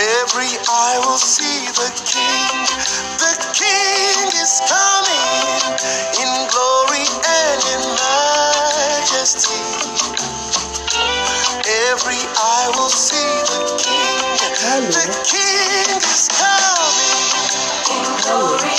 Every eye will see the King. The King is coming in glory and in majesty. Every eye will see the King. The King is coming in glory